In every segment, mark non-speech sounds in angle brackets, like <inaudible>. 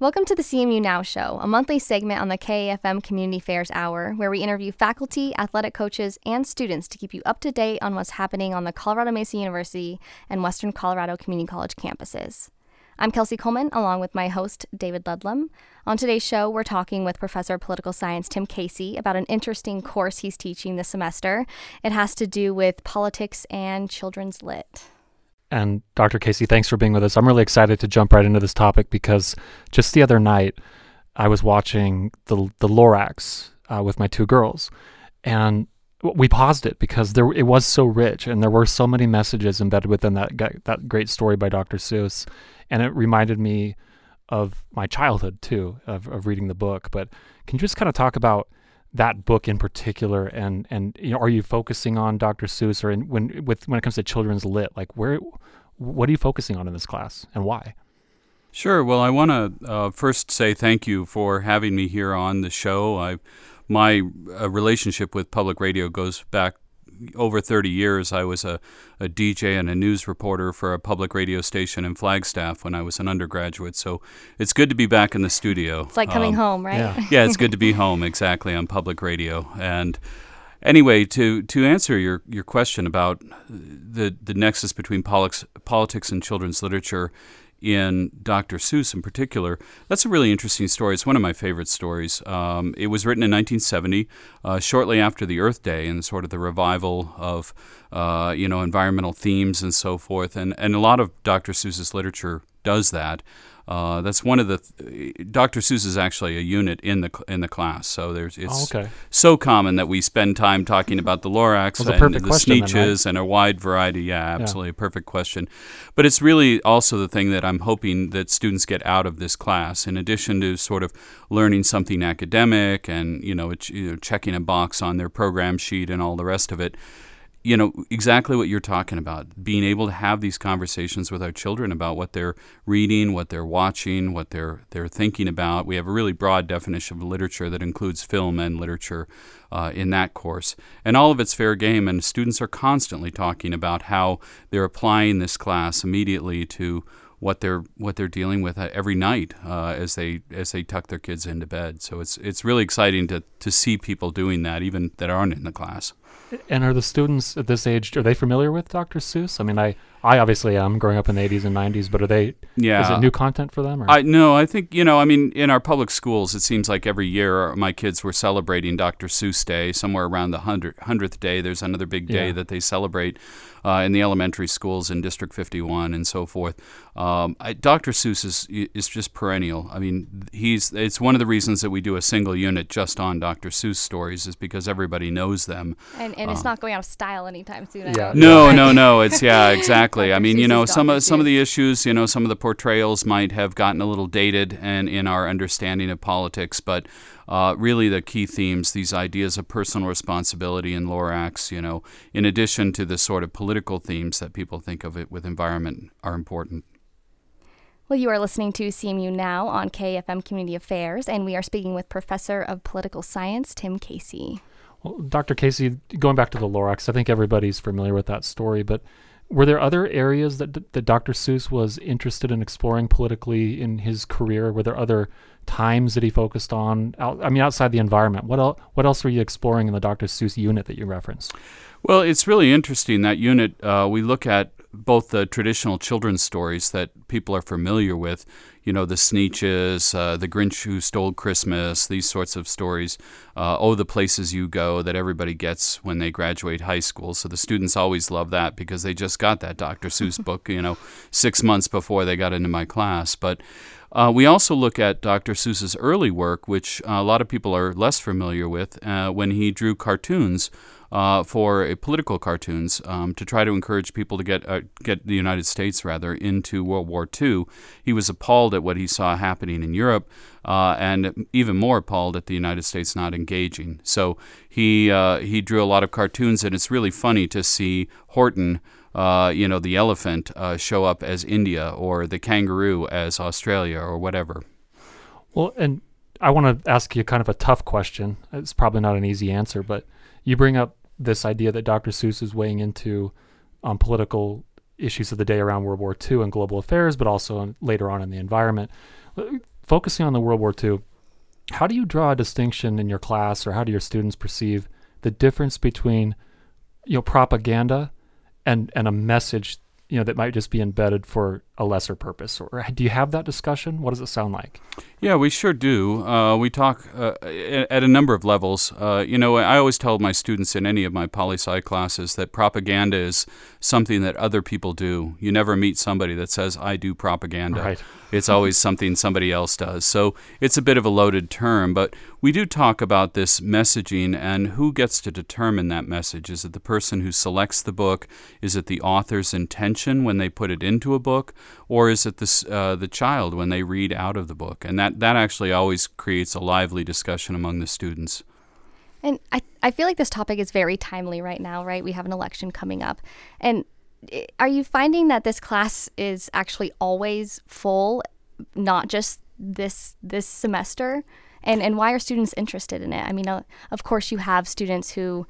Welcome to the CMU Now Show, a monthly segment on the KAFM Community Affairs Hour, where we interview faculty, athletic coaches, and students to keep you up to date on what's happening on the Colorado Mesa University and Western Colorado Community College campuses. I'm Kelsey Coleman, along with my host, David Ludlam. On today's show, we're talking with Professor of Political Science Tim Casey about an interesting course he's teaching this semester. It has to do with politics and children's lit. And Dr. Casey, thanks for being with us. I'm really excited to jump right into this topic because just the other night, I was watching the the Lorax uh, with my two girls, and we paused it because there it was so rich and there were so many messages embedded within that that great story by Dr. Seuss, and it reminded me of my childhood too of, of reading the book. But can you just kind of talk about that book in particular and and you know are you focusing on Dr. Seuss or in, when with when it comes to children's lit like where what are you focusing on in this class and why? Sure. Well, I want to uh, first say thank you for having me here on the show. I my uh, relationship with public radio goes back over 30 years, I was a, a DJ and a news reporter for a public radio station in Flagstaff when I was an undergraduate. So it's good to be back in the studio. It's like coming um, home, right? Yeah. yeah, it's good to be home, exactly, on public radio. And anyway, to, to answer your, your question about the, the nexus between politics, politics and children's literature, in Dr. Seuss in particular. That's a really interesting story. It's one of my favorite stories. Um, it was written in 1970, uh, shortly after the Earth Day, and sort of the revival of uh, you know environmental themes and so forth. And and a lot of Dr. Seuss's literature does that. Uh, that's one of the. Th- Dr. Seuss is actually a unit in the in the class, so there's it's oh, okay. so common that we spend time talking about the Lorax and the Sneetches right? and a wide variety. Yeah, absolutely, yeah. perfect question. But it's really also the thing that I'm hoping that students get out of this class, in addition to sort of learning something academic and you know, you know checking a box on their program sheet and all the rest of it you know exactly what you're talking about being able to have these conversations with our children about what they're reading what they're watching what they're they're thinking about we have a really broad definition of literature that includes film and literature uh, in that course and all of it's fair game and students are constantly talking about how they're applying this class immediately to what they're what they're dealing with uh, every night uh, as they as they tuck their kids into bed. So it's it's really exciting to to see people doing that, even that aren't in the class. And are the students at this age are they familiar with Dr. Seuss? I mean, I I obviously am growing up in the 80s and 90s, but are they? Yeah. Is it new content for them? Or? I no, I think you know. I mean, in our public schools, it seems like every year my kids were celebrating Dr. Seuss Day. Somewhere around the hundredth day, there's another big day yeah. that they celebrate uh, in the elementary schools in District 51 and so forth. Um, I, Dr. Seuss is is just perennial. I mean, he's it's one of the reasons that we do a single unit just on Dr. Seuss stories is because everybody knows them. And, and it's um, not going out of style anytime soon. Yeah. No, no, no. <laughs> It's yeah, exactly. I mean, you know, some of some of the issues, you know, some of the portrayals might have gotten a little dated and in our understanding of politics, but uh, really the key themes, these ideas of personal responsibility and Lorax, you know, in addition to the sort of political themes that people think of it with environment, are important. Well, you are listening to CMU Now on KAFM Community Affairs, and we are speaking with Professor of Political Science Tim Casey. Well, Dr. Casey, going back to the Lorax, I think everybody's familiar with that story, but were there other areas that, that Dr. Seuss was interested in exploring politically in his career? Were there other times that he focused on? Out, I mean, outside the environment, what else? What else were you exploring in the Dr. Seuss unit that you referenced? Well, it's really interesting that unit. Uh, we look at both the traditional children's stories that people are familiar with, you know, the Sneetches, uh, the Grinch Who Stole Christmas, these sorts of stories. Uh, oh, the places you go that everybody gets when they graduate high school. So the students always love that because they just got that Dr. Seuss <laughs> book, you know, six months before they got into my class. But uh, we also look at Dr. Seuss's early work, which uh, a lot of people are less familiar with, uh, when he drew cartoons uh, for political cartoons um, to try to encourage people to get uh, get the United States rather into World War II. He was appalled at what he saw happening in Europe, and even more appalled at the United States not engaging. So he he drew a lot of cartoons, and it's really funny to see Horton uh, you know, the elephant uh, show up as India or the kangaroo as Australia or whatever. Well, and I want to ask you kind of a tough question. It's probably not an easy answer, but you bring up this idea that Dr. Seuss is weighing into um, political issues of the day around World War II and global affairs, but also later on in the environment. focusing on the World War II, how do you draw a distinction in your class, or how do your students perceive the difference between, you know, propaganda and and a message you know that might just be embedded for a lesser purpose. Or do you have that discussion? What does it sound like? Yeah we sure do. Uh, we talk uh, at a number of levels. Uh, you know i always tell my students in any of my poli sci classes that propaganda is something that other people do. You never meet somebody that says i do propaganda. Right. It's always something somebody else does so it's a bit of a loaded term but we do talk about this messaging and who gets to determine that message is it the person who selects the book is it the author's intention when they put it into a book, or is it the, uh, the child when they read out of the book? And that, that actually always creates a lively discussion among the students. And I, I feel like this topic is very timely right now, right? We have an election coming up. And are you finding that this class is actually always full, not just this this semester? And and why are students interested in it? I mean, uh, of course, you have students who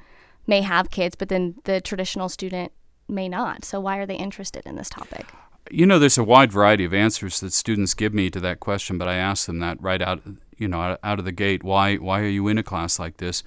may have kids, but then the traditional student may not. So why are they interested in this topic? You know, there's a wide variety of answers that students give me to that question, but I ask them that right out, you know, out of the gate. Why, why are you in a class like this?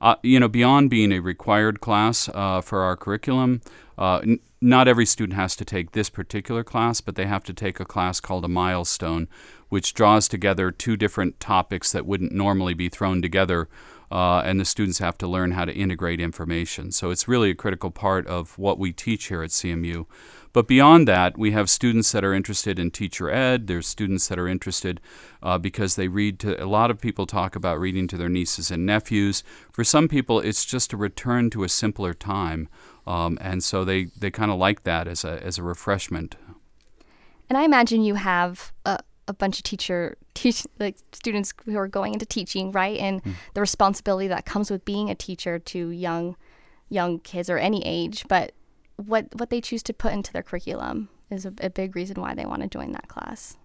Uh, you know, beyond being a required class uh, for our curriculum, uh, n- not every student has to take this particular class, but they have to take a class called a milestone, which draws together two different topics that wouldn't normally be thrown together uh, and the students have to learn how to integrate information. So it's really a critical part of what we teach here at CMU. But beyond that, we have students that are interested in teacher ed. There's students that are interested uh, because they read to, a lot of people talk about reading to their nieces and nephews. For some people, it's just a return to a simpler time. Um, and so they, they kind of like that as a, as a refreshment. And I imagine you have a, a bunch of teacher teach like students who are going into teaching right and mm. the responsibility that comes with being a teacher to young young kids or any age but what what they choose to put into their curriculum is a, a big reason why they want to join that class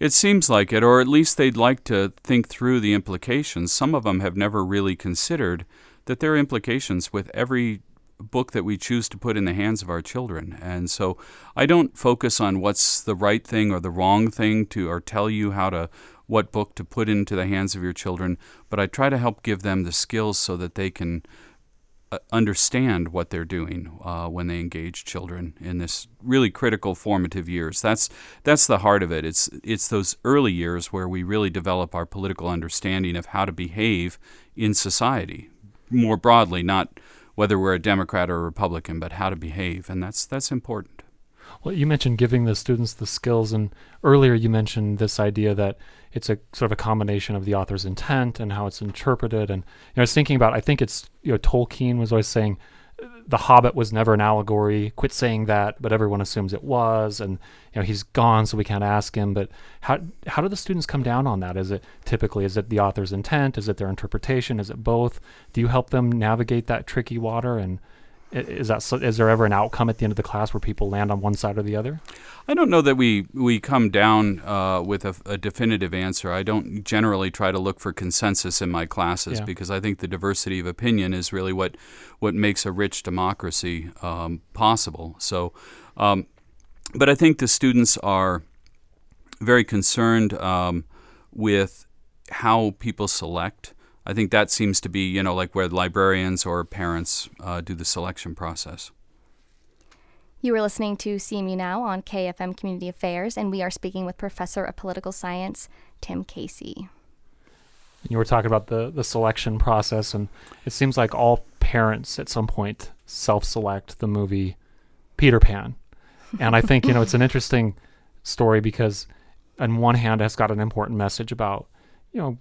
it seems like it, or at least they'd like to think through the implications. Some of them have never really considered that there are implications with every book that we choose to put in the hands of our children. And so I don't focus on what's the right thing or the wrong thing to or tell you how to what book to put into the hands of your children, but I try to help give them the skills so that they can uh, understand what they're doing uh, when they engage children in this really critical formative years. That's that's the heart of it. It's it's those early years where we really develop our political understanding of how to behave in society more broadly, not whether we're a Democrat or a Republican, but how to behave, and that's that's important. Well, you mentioned giving the students the skills, and earlier you mentioned this idea that it's a sort of a combination of the author's intent and how it's interpreted. And you know, I was thinking about, I think it's you know Tolkien was always saying the Hobbit was never an allegory. Quit saying that, but everyone assumes it was, and you know he's gone, so we can't ask him. But how how do the students come down on that? Is it typically is it the author's intent? Is it their interpretation? Is it both? Do you help them navigate that tricky water? And is that is there ever an outcome at the end of the class where people land on one side or the other? I don't know that we we come down uh, with a, a, definitive answer. I don't generally try to look for consensus in my classes yeah. because I think the diversity of opinion is really what what makes a rich democracy um, possible. So, um, but I think the students are very concerned um, with how people select. I think that seems to be you know like where librarians or parents uh, do the selection process. You are listening to CMU Now on KAFM Community Affairs, and we are speaking with Professor of Political Science Tim Casey. You were talking about the, the selection process, and it seems like all parents at some point self select the movie Peter Pan. And I think, you know, it's an <laughs> interesting story because, on one hand, it's got an important message about, you know,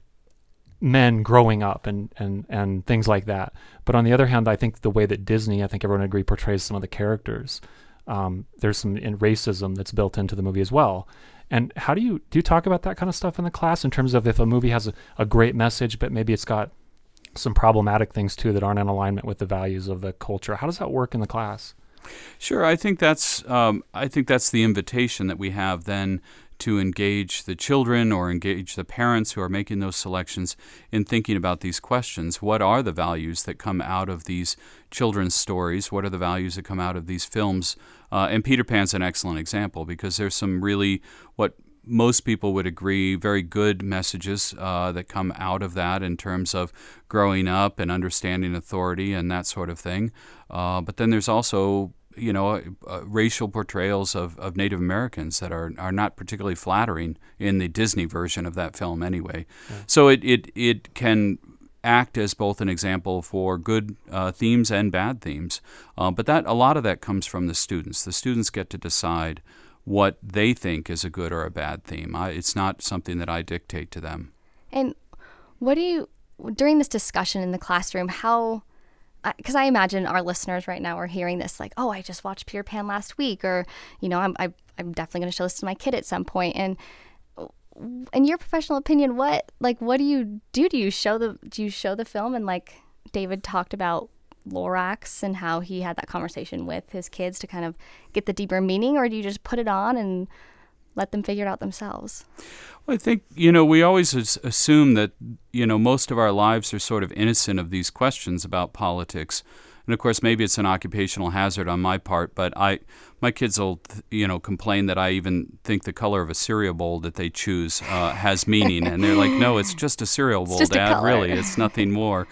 men growing up and, and, and things like that. But on the other hand, I think the way that Disney, I think everyone agree, portrays some of the characters um, there's some racism that's built into the movie as well. And how do you do you talk about that kind of stuff in the class in terms of if a movie has a, a great message, but maybe it's got some problematic things too that aren't in alignment with the values of the culture? How does that work in the class? Sure, I think that's um, I think that's the invitation that we have then to engage the children or engage the parents who are making those selections in thinking about these questions. What are the values that come out of these children's stories? What are the values that come out of these films? Uh, and Peter Pan's an excellent example because there's some really what most people would agree, very good messages uh, that come out of that in terms of growing up and understanding authority and that sort of thing. Uh, but then there's also you know, uh, uh, racial portrayals of, of Native Americans that are, are not particularly flattering in the Disney version of that film, anyway. Yeah. So it, it, it can act as both an example for good uh, themes and bad themes. Uh, but that a lot of that comes from the students. The students get to decide what they think is a good or a bad theme. I, it's not something that I dictate to them. And what do you during this discussion in the classroom? How because I imagine our listeners right now are hearing this like, oh, I just watched Peter Pan last week, or you know, I'm I, am i am definitely going to show this to my kid at some point. And in your professional opinion, what like what do you do? Do you show the do you show the film and like David talked about Lorax and how he had that conversation with his kids to kind of get the deeper meaning, or do you just put it on and let them figure it out themselves? Well, I think, you know, we always assume that, you know, most of our lives are sort of innocent of these questions about politics. And of course, maybe it's an occupational hazard on my part, but I, my kids will, you know, complain that I even think the color of a cereal bowl that they choose uh, has meaning, and they're like, "No, it's just a cereal bowl, Dad. Really, it's nothing more."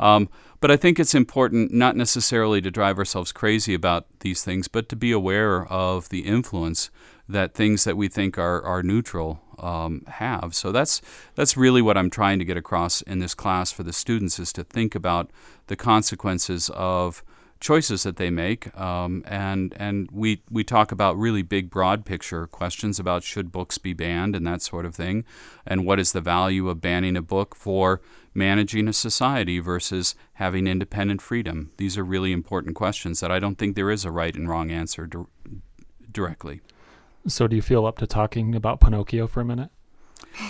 Um, but I think it's important not necessarily to drive ourselves crazy about these things, but to be aware of the influence that things that we think are, are neutral um, have. So that's that's really what I'm trying to get across in this class for the students is to think about the consequences of choices that they make, um, and and we we talk about really big, broad picture questions about should books be banned and that sort of thing, and what is the value of banning a book for managing a society versus having independent freedom. These are really important questions that I don't think there is a right and wrong answer di- directly. So, do you feel up to talking about Pinocchio for a minute?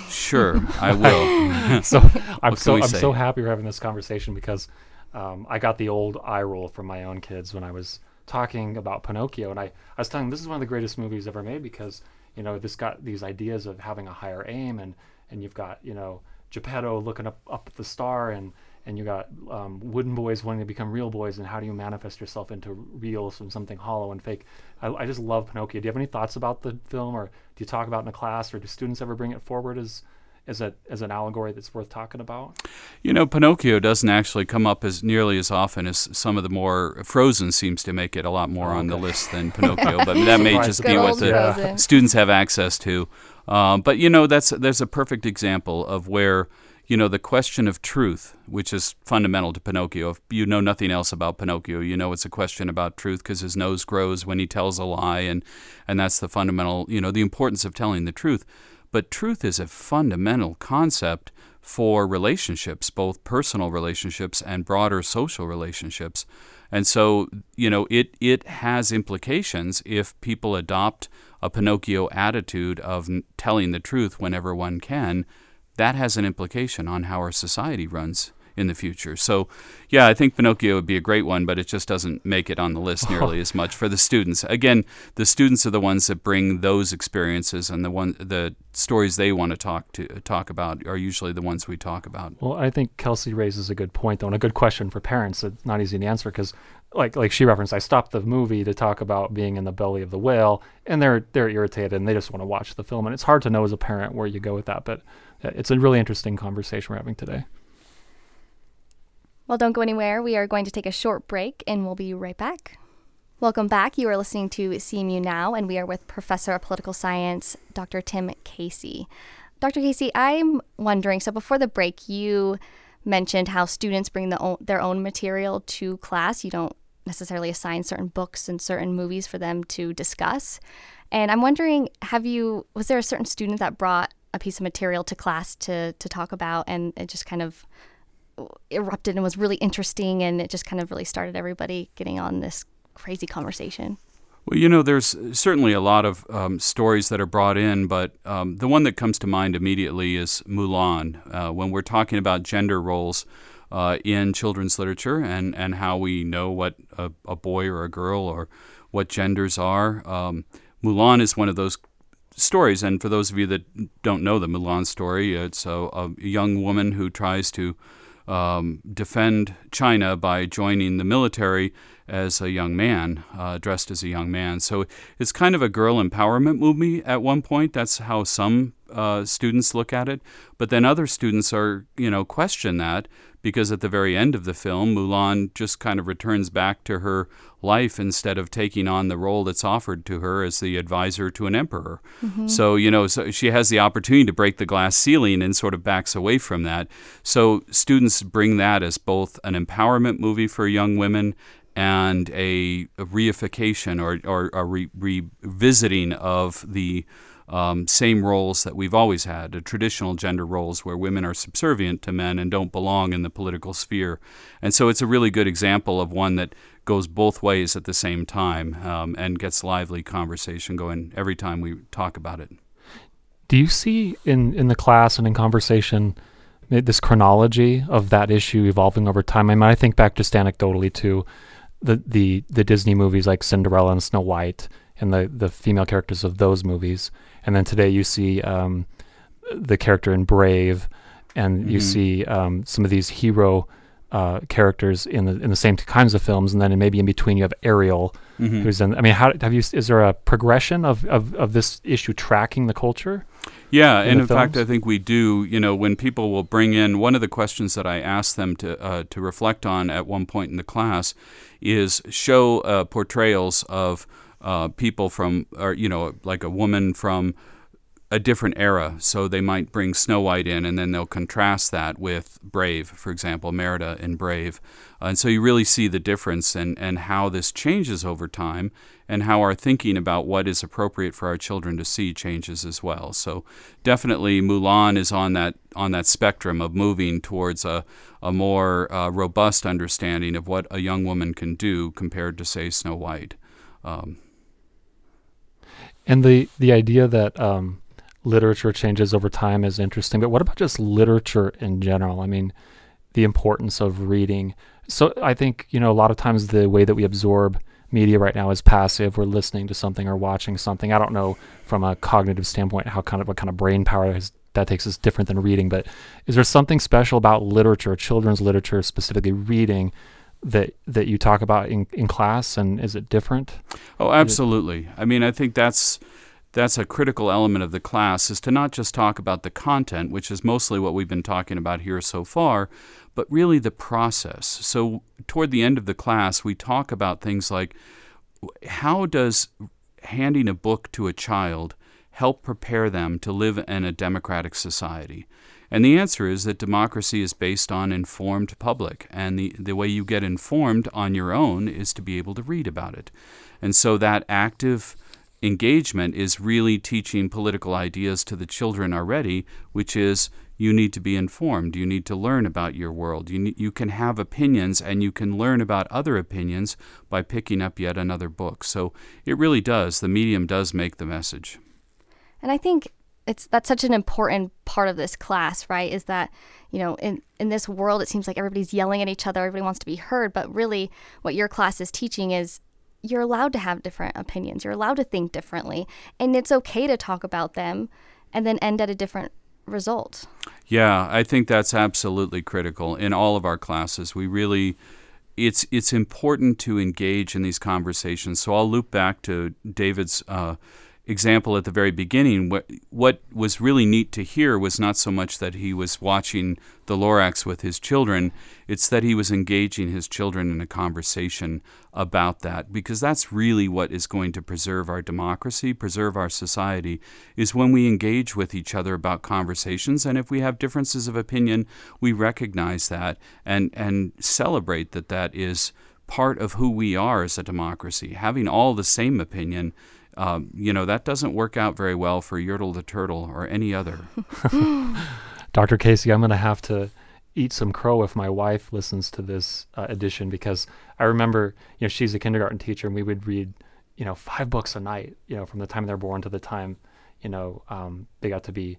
Sure, <laughs> I will. so, I'm so I'm say? so happy we're having this conversation because um, I got the old eye roll from my own kids when I was talking about Pinocchio, and I, I was telling them this is one of the greatest movies ever made because you know this got these ideas of having a higher aim, and and you've got you know Geppetto looking up up at the star, and and you got um, wooden boys wanting to become real boys, and how do you manifest yourself into real from something hollow and fake? I, I, just love Pinocchio. Do you have any thoughts about the film, or do you talk about it in a class, or do students ever bring it forward as as a as an allegory that's worth talking about? You know, Pinocchio doesn't actually come up as nearly as often as some of the more Frozen seems to make it a lot more oh, okay. on the list than Pinocchio, but <laughs> that may just be what the yeah. students have access to. Um, but you know, that's there's a perfect example of where you know, the question of truth, which is fundamental to Pinocchio. If you know nothing else about Pinocchio, you know it's a question about truth because his nose grows when he tells a lie, and, and that's the fundamental, you know, the importance of telling the truth. But truth is a fundamental concept for relationships, both personal relationships and broader social relationships. And so, you know, it, it has implications if people adopt a Pinocchio attitude of telling the truth whenever one can that has an implication on how our society runs in the future. So, yeah, I think Pinocchio would be a great one, but it just doesn't make it on the list nearly <laughs> as much for the students. Again, the students are the ones that bring those experiences, and the one the stories they want to talk to talk about are usually the ones we talk about. Well, I think Kelsey raises a good point, though, and a good question for parents. It's not easy to answer because, like like she referenced, I stopped the movie to talk about being in the belly of the whale, and they're they're irritated and they just want to watch the film, and it's hard to know as a parent where you go with that, but uh, it's a really interesting conversation we're having today. Well, don't go anywhere. We are going to take a short break and we'll be right back. Welcome back. You are listening to CMU Now, and we are with Professor of Political Science, Dr. Tim Casey. Dr. Casey, I'm wondering so before the break, you mentioned how students bring the own, their own material to class. You don't necessarily assign certain books and certain movies for them to discuss. And I'm wondering, have you was there a certain student that brought a piece of material to class to to talk about, and it just kind of erupted and was really interesting, and it just kind of really started everybody getting on this crazy conversation. Well, you know, there's certainly a lot of um, stories that are brought in, but um, the one that comes to mind immediately is Mulan. Uh, when we're talking about gender roles uh, in children's literature and, and how we know what a, a, boy or a girl or what genders are, um, Mulan is one of those stories. And for those of you that don't know the Mulan story, it's a, a young woman who tries to um, defend China by joining the military as a young man, uh, dressed as a young man. So it's kind of a girl empowerment movie at one point. That's how some uh, students look at it. But then other students are, you know, question that because at the very end of the film, Mulan just kind of returns back to her life instead of taking on the role that's offered to her as the advisor to an emperor. Mm-hmm. So, you know, so she has the opportunity to break the glass ceiling and sort of backs away from that. So, students bring that as both an empowerment movie for young women and a, a reification or, or a re- revisiting of the um, same roles that we've always had, the traditional gender roles where women are subservient to men and don't belong in the political sphere. And so it's a really good example of one that goes both ways at the same time um, and gets lively conversation going every time we talk about it. Do you see in, in the class and in conversation this chronology of that issue evolving over time? I mean, I think back just anecdotally to the the the Disney movies like Cinderella and Snow White and the the female characters of those movies, and then today you see um, the character in Brave, and mm-hmm. you see um, some of these hero uh, characters in the in the same kinds of films, and then maybe in between you have Ariel, mm-hmm. who's in. I mean, how have you? Is there a progression of of, of this issue tracking the culture? Yeah, in and in films? fact, I think we do. You know, when people will bring in one of the questions that I ask them to uh, to reflect on at one point in the class is show uh, portrayals of uh, people from, or you know, like a woman from a different era. So they might bring Snow White in, and then they'll contrast that with Brave, for example, Merida in Brave. and so you really see the difference and, and how this changes over time, and how our thinking about what is appropriate for our children to see changes as well. So definitely, Mulan is on that on that spectrum of moving towards a a more uh, robust understanding of what a young woman can do compared to, say, Snow White. Um, and the the idea that um, literature changes over time is interesting. But what about just literature in general? I mean, the importance of reading. So I think, you know, a lot of times the way that we absorb media right now is passive. We're listening to something or watching something. I don't know from a cognitive standpoint how kind of what kind of brain power has, that takes is different than reading. But is there something special about literature, children's literature, specifically reading, that that you talk about in, in class and is it different? Oh, absolutely. I mean, I think that's that's a critical element of the class is to not just talk about the content, which is mostly what we've been talking about here so far, but really the process. So toward the end of the class, we talk about things like how does handing a book to a child help prepare them to live in a democratic society? And the answer is that democracy is based on informed public. And the, the way you get informed on your own is to be able to read about it. And so that active engagement is really teaching political ideas to the children already, which is you need to be informed. You need to learn about your world. You, you can have opinions and you can learn about other opinions by picking up yet another book. So it really does. The medium does make the message. And I think it's that's such an important part of this class, right? Is that you know in in this world it seems like everybody's yelling at each other, everybody wants to be heard, but really what your class is teaching is you're allowed to have different opinions. You're allowed to think differently, and it's okay to talk about them and then end at a different result. Yeah, I think that's absolutely critical in all of our classes. We really it's it's important to engage in these conversations. So I'll loop back to David's uh, example at the very beginning, what, what was really neat to hear was not so much that he was watching the Lorax with his children, it's that he was engaging his children in a conversation about that, because that's really what is going to preserve our democracy, preserve our society, is when we engage with each other about conversations. And if we have differences of opinion, we recognize that and, and celebrate that that is part of who we are as a democracy. Having all the same opinion um, you know, that doesn't work out very well for Yertle the Turtle or any other. <laughs> <laughs> Dr. Casey, I'm going to have to eat some crow if my wife listens to this uh, edition because I remember, you know, she's a kindergarten teacher and we would read, you know, five books a night, you know, from the time they're born to the time, you know, um, they got to be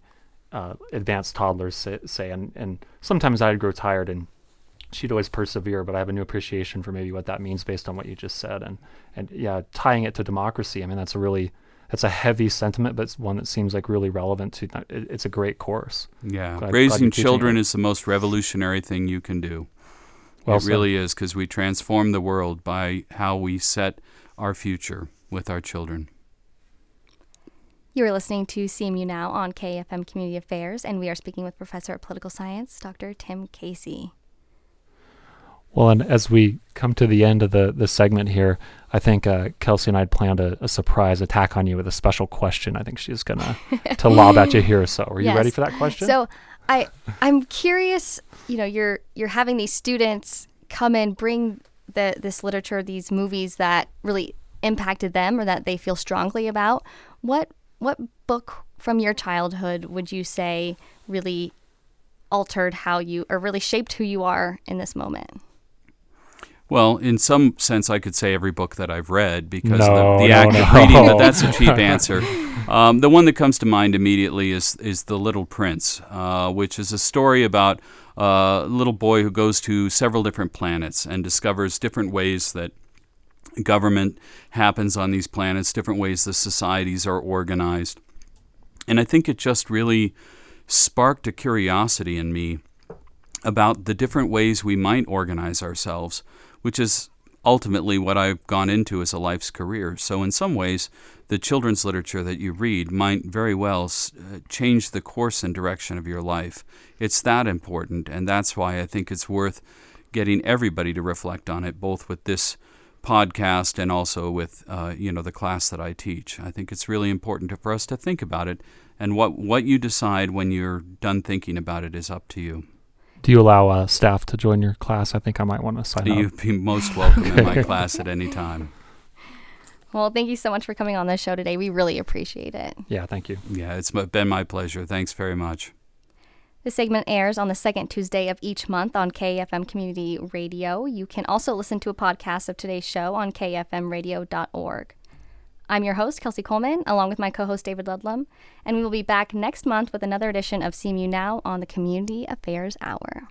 uh, advanced toddlers, say, say, and, and sometimes I'd grow tired and she'd always persevere, but I have a new appreciation for maybe what that means based on what you just said. And and yeah, tying it to democracy. I mean, that's a really that's a heavy sentiment, but it's one that seems like really relevant to. It's a great course. Yeah, Glad- glad raising you're children it. is the most revolutionary thing you can do. Well it said. really is because we transform the world by how we set our future with our children. You are listening to CMU Now on KAFM Community Affairs, and we are speaking with Professor of Political Science, Dr. Tim Casey. Well, and as we come to the end of the, the segment here, I think uh, Kelsey and I had planned a, a surprise attack on you with a special question. I think she's gonna <laughs> to lob at you here. So, are you Yes. ready for that question? So, I I'm curious. You know, you're you're having these students come in, bring the this literature, these movies that really impacted them or that they feel strongly about. What what book from your childhood would you say really altered how you or really shaped who you are in this moment? Well, in some sense, I could say every book that I've read because No, the, the no, act of reading, but that's a <laughs> cheap answer. Um, the one that comes to mind immediately is is The Little Prince, uh, which is a story about a little boy who goes to several different planets and discovers different ways that government happens on these planets, different ways the societies are organized. And I think it just really sparked a curiosity in me about the different ways we might organize ourselves, which is ultimately what I've gone into as a life's career. So, in some ways, the children's literature that you read might very well uh, change the course and direction of your life. It's that important, and that's why I think it's worth getting everybody to reflect on it, both with this podcast and also with uh, you know the class that I teach. I think it's really important for us to think about it, and what what you decide when you're done thinking about it is up to you. Do you allow uh, staff to join your class? I think I might want to sign up. You'd be most welcome in my <laughs> class at any time. Well, thank you so much for coming on the show today. We really appreciate it. Yeah, thank you. Yeah, it's been my pleasure. Thanks very much. The segment airs on the second Tuesday of each month on KAFM Community Radio. You can also listen to a podcast of today's show on kafmradio.org. I'm your host, Kelsey Coleman, along with my co host, David Ludlam, and we will be back next month with another edition of CMU Now on the Community Affairs Hour.